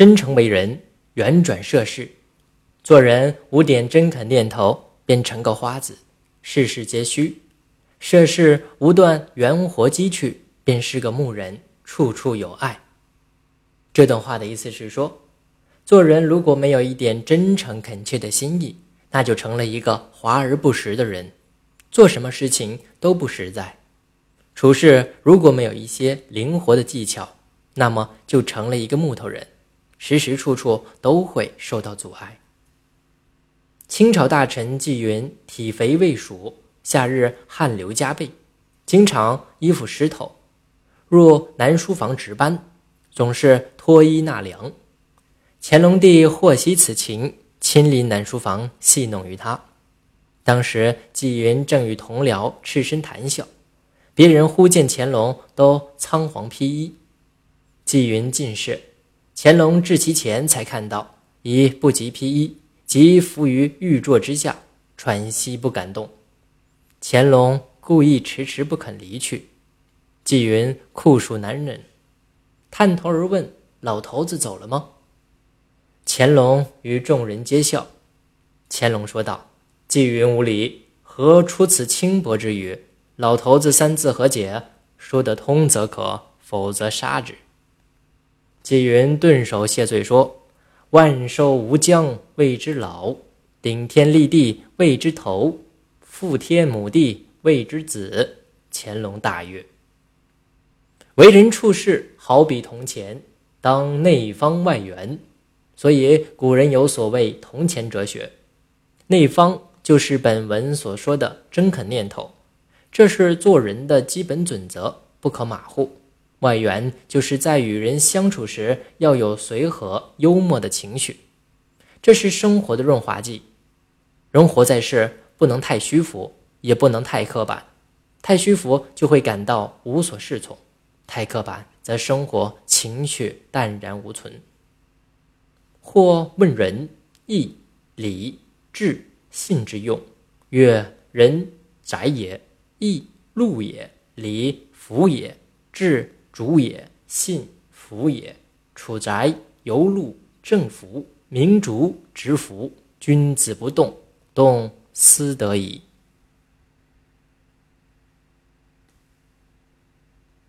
真诚为人，圆转涉世。做人无点真恳念头，便成个花子，事事皆虚；涉世无断圆活机趣，便是个木人，处处有爱。这段话的意思是说，做人如果没有一点真诚恳切的心意，那就成了一个华而不实的人，做什么事情都不实在。处事如果没有一些灵活的技巧，那么就成了一个木头人，时时处处都会受到阻碍。清朝大臣纪云体肥未熟，夏日汗流浃背，经常衣服湿透，入南书房值班。总是脱衣纳凉，乾隆帝获悉此情，亲临南书房戏弄于他。当时纪云正与同僚赤身谈笑，别人忽见乾隆都仓皇披衣。纪云进士，乾隆至其前才看到，已不及披衣，即伏于玉座之下，喘息不敢动。乾隆故意迟迟不肯离去，纪云酷暑难忍。探头而问：“老头子走了吗？”乾隆与众人皆笑。乾隆说道：“纪云无礼，何出此轻薄之语？老头子三字何解？说得通则可，否则杀之。”纪云顿首谢罪说：“万寿无疆，谓之老；顶天立地，谓之头；父天母地，谓之子。”乾隆大悦。为人处事，好比铜钱，当内方外圆。所以古人有所谓“铜钱哲学”。内方就是本文所说的真恳念头，这是做人的基本准则，不可马虎。外圆就是在与人相处时要有随和幽默的情绪，这是生活的润滑剂。人活在世，不能太虚浮，也不能太刻板。太虚浮就会感到无所适从。太刻板，则生活情绪淡然无存。或问仁义礼智信之用，曰：仁宅也，义路也，礼服也，智主也，信服也。处宅由禄正服，明烛直服。君子不动，动思得矣。